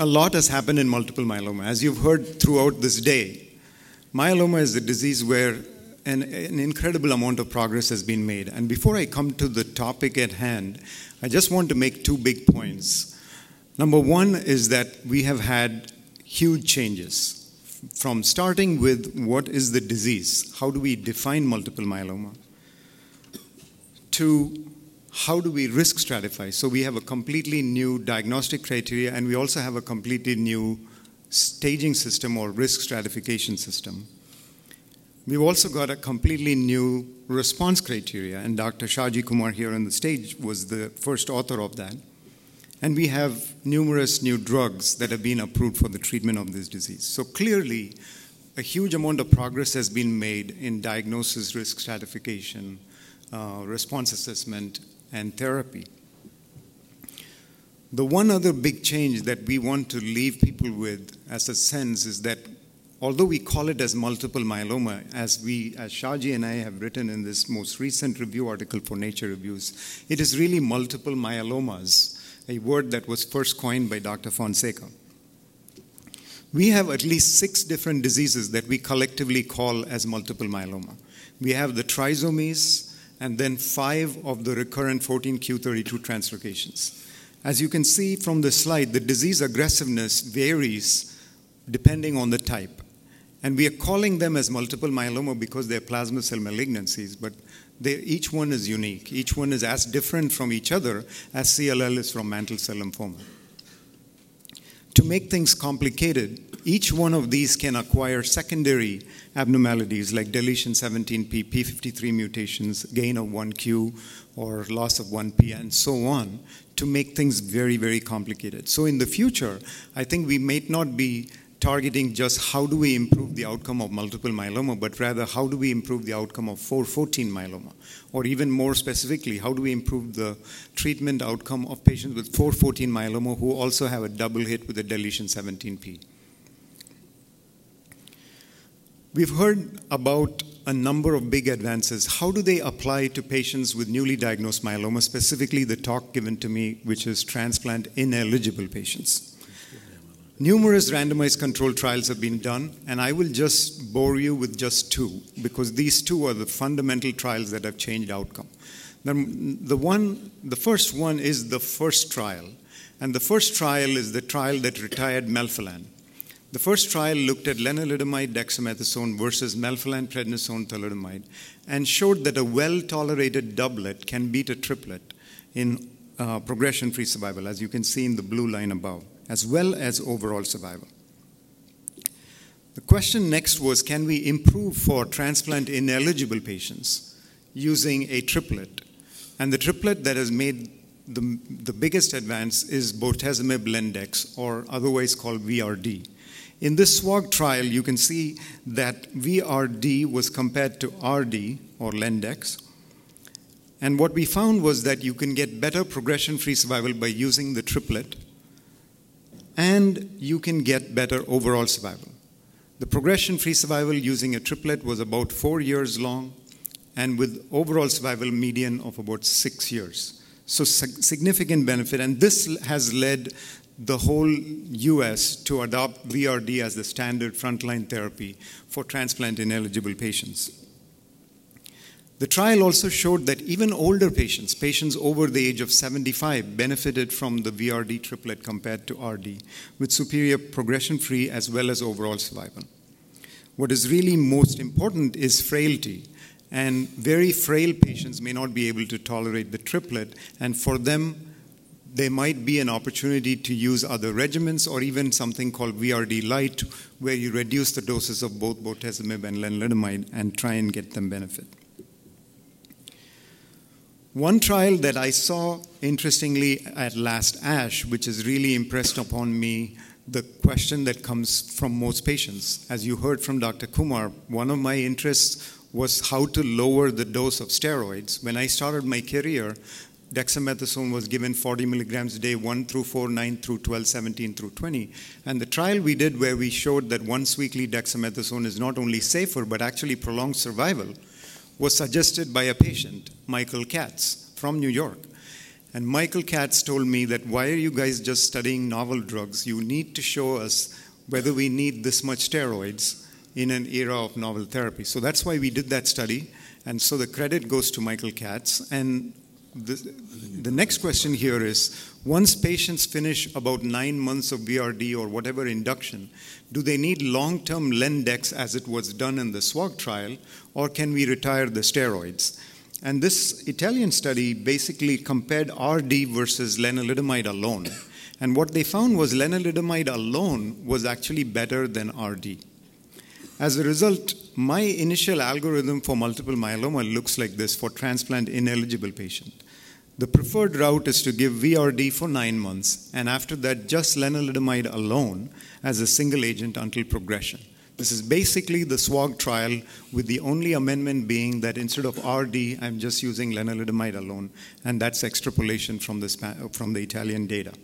a lot has happened in multiple myeloma. As you've heard throughout this day, myeloma is a disease where an, an, incredible amount of progress has been made. And before I come to the topic at hand, I just want to make two big points. Number one is that we have had huge changes from starting with what is the disease, how do we define multiple myeloma, to how do we risk stratify? So we have a completely new diagnostic criteria and we also have a completely new staging system or risk stratification system. We've also got a completely new response criteria, and Dr. Shaji Kumar here on the stage was the first author of that. And we have numerous new drugs that have been approved for the treatment of this disease. So clearly, a huge amount of progress has been made in diagnosis, risk stratification, uh, response assessment, and therapy. The one other big change that we want to leave people with as a sense is that although we call it as multiple myeloma, as we, as Shaji and I have written in this most recent review article for Nature Reviews, it is really multiple myelomas, a word that was first coined by Dr. Fonseca. We have at least six different diseases that we collectively call as multiple myeloma. We have the trisomies, and then five of the recurrent 14q32 translocations. As you can see from the slide, the disease aggressiveness varies depending on the type. And we are calling them as multiple myeloma because they're plasma cell malignancies, but each one is unique. Each one is as different from each other as CLL is from mantle cell lymphoma. To make things complicated, each one of these can acquire secondary abnormalities like deletion 17p, p53 mutations, gain of 1q, or loss of 1p, and so on, to make things very, very complicated. So in the future, I think we may not be targeting just how do we improve the outcome of multiple myeloma, but rather how do we improve the outcome of 414 myeloma? Or even more specifically, how do we improve the treatment outcome of patients with 414 myeloma who also have a double hit with a deletion 17p? We've heard about a number of big advances. How do they apply to patients with newly diagnosed myeloma, specifically the talk given to me, which is transplant ineligible patients? Numerous randomized controlled trials have been done, and I will just bore you with just two, because these two are the fundamental trials that have changed outcome. The, the, one, the first one is the first trial, and the first trial is the trial that retired melphalan. The first trial looked at lenalidomide dexamethasone versus melphalan prednisone thalidomide and showed that a well tolerated doublet can beat a triplet in uh, progression free survival, as you can see in the blue line above, as well as overall survival. The question next was can we improve for transplant ineligible patients using a triplet? And the triplet that has made the, the biggest advance is bortezomib lendex, or otherwise called VRD. In this SWOG trial, you can see that VRD was compared to RD, or Lendex. And what we found was that you can get better progression free survival by using the triplet, and you can get better overall survival. The progression free survival using a triplet was about four years long, and with overall survival median of about six years. So, significant benefit, and this has led the whole US to adopt VRD as the standard frontline therapy for transplant ineligible patients. The trial also showed that even older patients, patients over the age of 75, benefited from the VRD triplet compared to RD, with superior progression free as well as overall survival. What is really most important is frailty. And very frail patients may not be able to tolerate the triplet, and for them, there might be an opportunity to use other regimens or even something called VRD light, where you reduce the doses of both bortezomib and lenalidomide and try and get them benefit. One trial that I saw interestingly at last ASH, which has really impressed upon me the question that comes from most patients. As you heard from Dr. Kumar, one of my interests was how to lower the dose of steroids. When I started my career, dexamethasone was given 40 milligrams a day, 1 through 4, 9 through 12, 17 through 20. And the trial we did where we showed that once weekly dexamethasone is not only safer but actually prolongs survival was suggested by a patient, Michael Katz from New York. And Michael Katz told me that why are you guys just studying novel drugs? You need to show us whether we need this much steroids in an era of novel therapy. So that's why we did that study. And so the credit goes to Michael Katz. And the, next question here is once patients finish about nine months of VRD or whatever induction, do they need long term Lendex as it was done in the SWOG trial, or can we retire the steroids? And this Italian study basically compared RD versus lenalidomide alone. And what they found was lenalidomide alone was actually better than RD. As a result, my initial algorithm for multiple myeloma looks like this for transplant ineligible patient. The preferred route is to give VRD for nine months, and after that, just lenalidomide alone as a single agent until progression. This is basically the SWOG trial, with the only amendment being that instead of RD, I'm just using lenalidomide alone, and that's extrapolation from the, from the Italian data.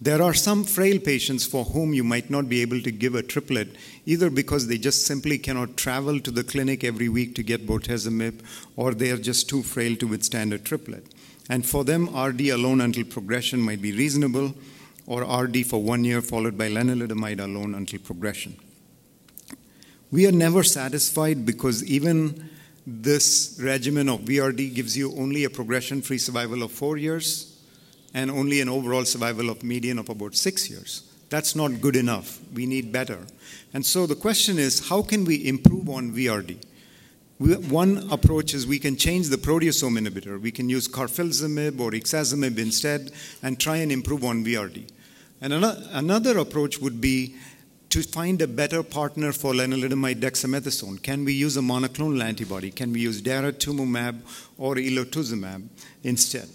There are some frail patients for whom you might not be able to give a triplet, either because they just simply cannot travel to the clinic every week to get bortezomib, or they are just too frail to withstand a triplet. And for them, RD alone until progression might be reasonable, or RD for one year followed by lenalidomide alone until progression. We are never satisfied because even this regimen of VRD gives you only a progression free survival of four years and only an overall survival of median of about six years. That's not good enough. We need better. And so the question is how can we improve on VRD? We, one approach is we can change the proteasome inhibitor. We can use carfilzomib or ixazomib instead and try and improve on VRD. And another approach would be to find a better partner for lenalidomide dexamethasone. Can we use a monoclonal antibody? Can we use daratumumab or elotuzumab instead?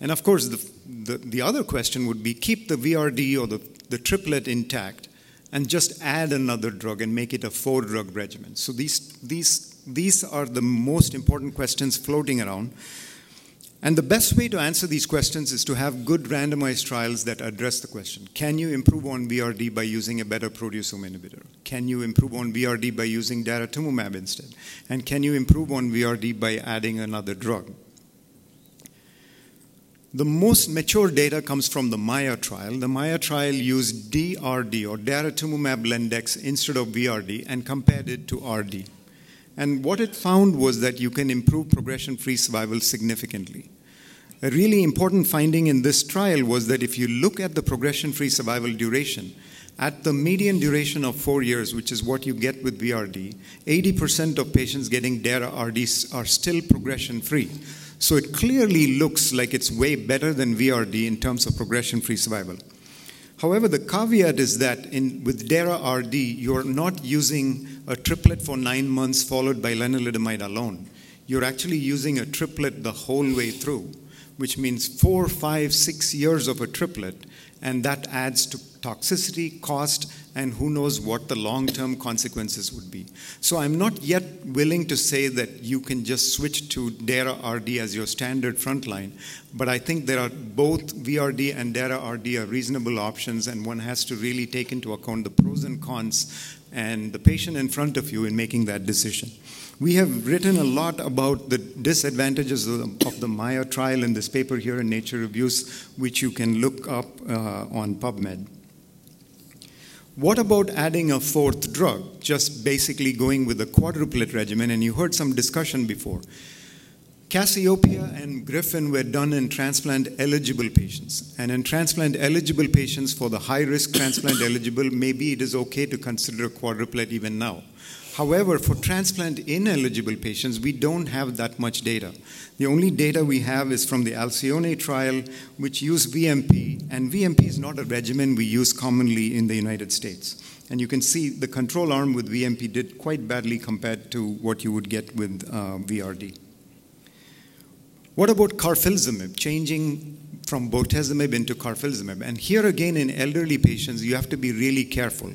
And of course, the, the, the, other question would be keep the VRD or the, the triplet intact and just add another drug and make it a four drug regimen. So these, these, these are the most important questions floating around. And the best way to answer these questions is to have good randomized trials that address the question Can you improve on VRD by using a better proteasome inhibitor? Can you improve on VRD by using daratumumab instead? And can you improve on VRD by adding another drug? The most mature data comes from the MAIA trial. The MAIA trial used DRD or daratumumab lendex instead of VRD and compared it to RD. And what it found was that you can improve progression free survival significantly. A really important finding in this trial was that if you look at the progression free survival duration, at the median duration of four years, which is what you get with VRD, 80% of patients getting DARA RD are still progression free. So it clearly looks like it's way better than VRD in terms of progression free survival. However, the caveat is that in, with DARA RD, you're not using a triplet for nine months followed by lenalidomide alone. You're actually using a triplet the whole way through, which means four, five, six years of a triplet, and that adds to toxicity, cost, and who knows what the long term consequences would be. So I'm not yet willing to say that you can just switch to DARA RD as your standard frontline, but I think there are both VRD and DARA RD are reasonable options, and one has to really take into account the pros and cons and the patient in front of you in making that decision. We have written a lot about the disadvantages of the, of the MAIA trial in this paper here in Nature Reviews, which you can look up uh, on PubMed. What about adding a fourth drug, just basically going with a quadruplet regimen? And you heard some discussion before. Cassiopeia and Griffin were done in transplant eligible patients. And in transplant eligible patients, for the high risk transplant eligible, maybe it is okay to consider a quadruplet even now. However, for transplant ineligible patients, we don't have that much data. The only data we have is from the Alcyone trial, which used VMP, and VMP is not a regimen we use commonly in the United States. And you can see the control arm with VMP did quite badly compared to what you would get with uh, VRD. What about carfilzomib, changing from bortezomib into carfilzomib? And here again, in elderly patients, you have to be really careful.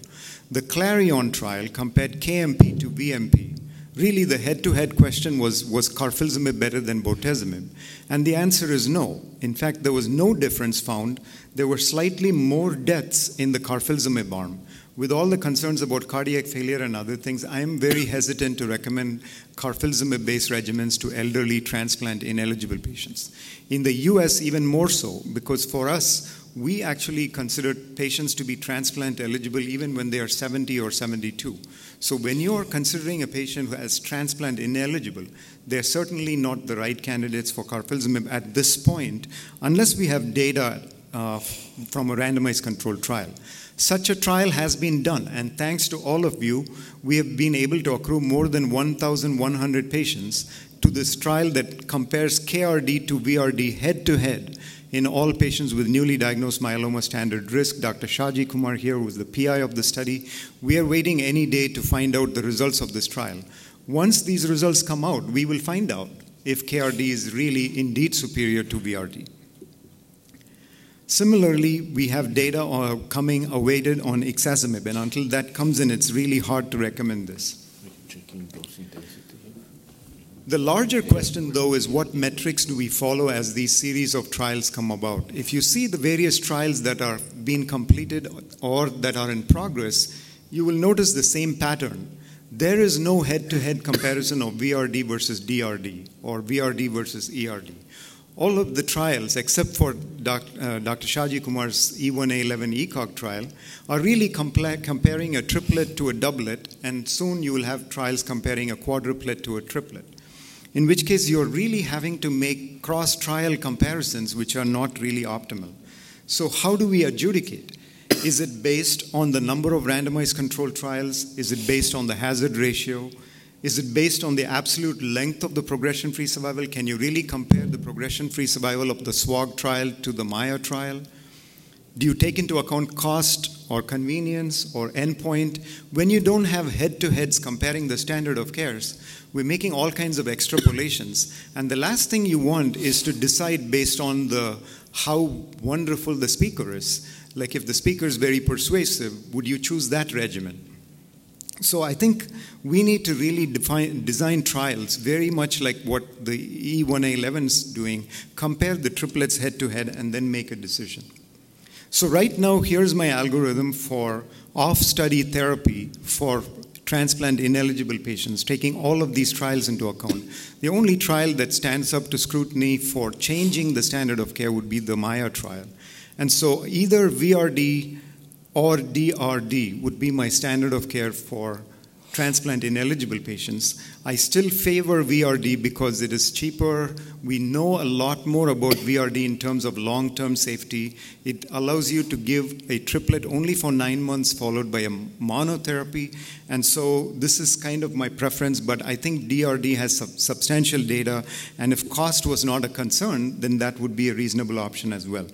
The Clarion trial compared KMP to VMP. Really, the head to head question was was carfilzomib better than bortezomib? And the answer is no. In fact, there was no difference found. There were slightly more deaths in the carfilzomib arm, with all the concerns about cardiac failure and other things, I am very hesitant to recommend carfilzomib-based regimens to elderly transplant ineligible patients. In the US, even more so, because for us, we actually consider patients to be transplant eligible even when they are 70 or 72. So when you're considering a patient who is transplant ineligible, they're certainly not the right candidates for carfilzomib at this point, unless we have data uh, from a randomized controlled trial. Such a trial has been done, and thanks to all of you, we have been able to accrue more than 1,100 patients to this trial that compares KRD to VRD head to head in all patients with newly diagnosed myeloma standard risk. Dr. Shaji Kumar here was the PI of the study. We are waiting any day to find out the results of this trial. Once these results come out, we will find out if KRD is really indeed superior to VRD. Similarly, we have data uh, coming awaited on ixazomib, and until that comes in, it's really hard to recommend this. The larger question, though, is what metrics do we follow as these series of trials come about? If you see the various trials that are being completed or that are in progress, you will notice the same pattern. There is no head to head comparison of VRD versus DRD or VRD versus ERD all of the trials, except for Dr. Uh, Dr. Shaji Kumar's E1A11 ECOG trial, are really compla- comparing a triplet to a doublet, and soon you will have trials comparing a quadruplet to a triplet. In which case, you're really having to make cross trial comparisons, which are not really optimal. So, how do we adjudicate? Is it based on the number of randomized controlled trials? Is it based on the hazard ratio? Is it based on the absolute length of the progression free survival? Can you really compare the progression free survival of the SWOG trial to the MAIA trial? Do you take into account cost or convenience or endpoint? When you don't have head to heads comparing the standard of cares, we're making all kinds of extrapolations. And the last thing you want is to decide based on the how wonderful the speaker is. Like if the speaker is very persuasive, would you choose that regimen? So I think we need to really define, design trials very much like what the E1A11 is doing, compare the triplets head to head, and then make a decision. So right now, here's my algorithm for off-study therapy for transplant ineligible patients, taking all of these trials into account. The only trial that stands up to scrutiny for changing the standard of care would be the MAIA trial. And so either VRD or DRD would be my standard of care for transplant ineligible patients. I still favor VRD because it is cheaper. We know a lot more about VRD in terms of long term safety. It allows you to give a triplet only for nine months, followed by a monotherapy. And so this is kind of my preference, but I think DRD has sub- substantial data. And if cost was not a concern, then that would be a reasonable option as well.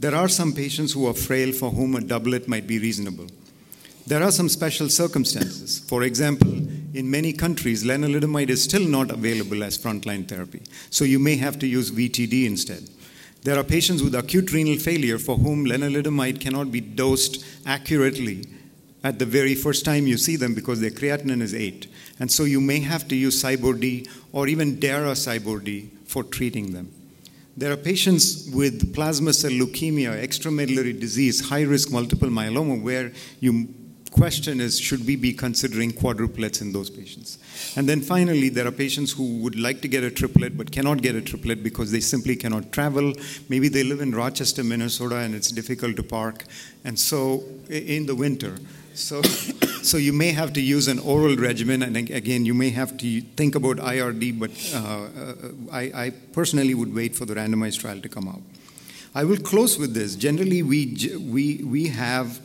There are some patients who are frail for whom a doublet might be reasonable. There are some special circumstances. For example, in many countries, lenalidomide is still not available as frontline therapy, so you may have to use VTD instead. There are patients with acute renal failure for whom lenalidomide cannot be dosed accurately at the very first time you see them because their creatinine is 8. And so you may have to use CyBorD or even DARA CyBorD for treating them. There are patients with plasma cell leukemia, extramedullary disease, high risk multiple myeloma, where you question is should we be considering quadruplets in those patients? And then finally, there are patients who would like to get a triplet but cannot get a triplet because they simply cannot travel. Maybe they live in Rochester, Minnesota, and it's difficult to park. And so in the winter, so, so you may have to use an oral regimen, and again, you may have to think about IRD, but uh, uh, I, I, personally would wait for the randomized trial to come out. I will close with this. Generally, we, we, we have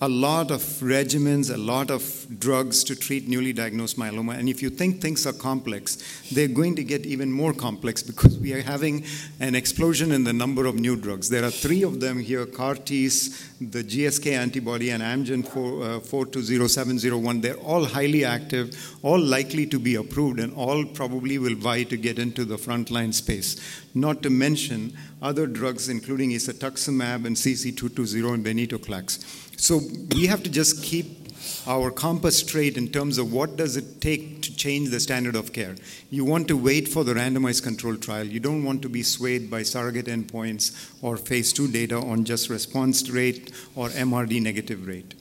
a lot of regimens, a lot of drugs to treat newly diagnosed myeloma. And if you think things are complex, they're going to get even more complex because we are having an explosion in the number of new drugs. There are three of them here CAR Ts, the GSK antibody, and Amgen 4, uh, 420701. They're all highly active, all likely to be approved, and all probably will vie to get into the frontline space. Not to mention other drugs, including isatuximab and CC220 and venetoclax. So we have to just keep our compass straight in terms of what does it take to change the standard of care. You want to wait for the randomized control trial. You don't want to be swayed by surrogate endpoints or phase two data on just response rate or MRD negative rate.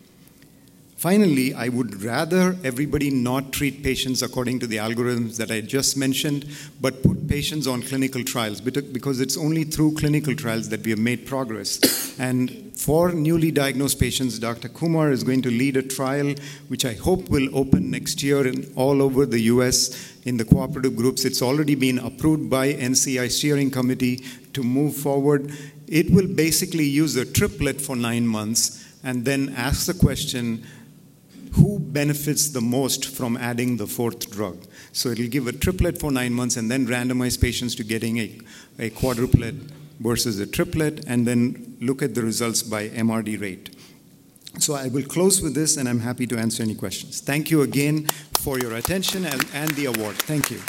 Finally, I would rather everybody not treat patients according to the algorithms that I just mentioned, but put patients on clinical trials because it's only through clinical trials that we have made progress. And for newly diagnosed patients, Dr. Kumar is going to lead a trial which I hope will open next year in all over the US in the cooperative groups. It's already been approved by NCI steering committee to move forward. It will basically use a triplet for nine months and then ask the question who benefits the most from adding the fourth drug. So it'll give a triplet for nine months and then randomize patients to getting a, a quadruplet versus a triplet and then look at the results by MRD rate. So I will close with this and I'm happy to answer any questions. Thank you again for your attention and, and the award. Thank you.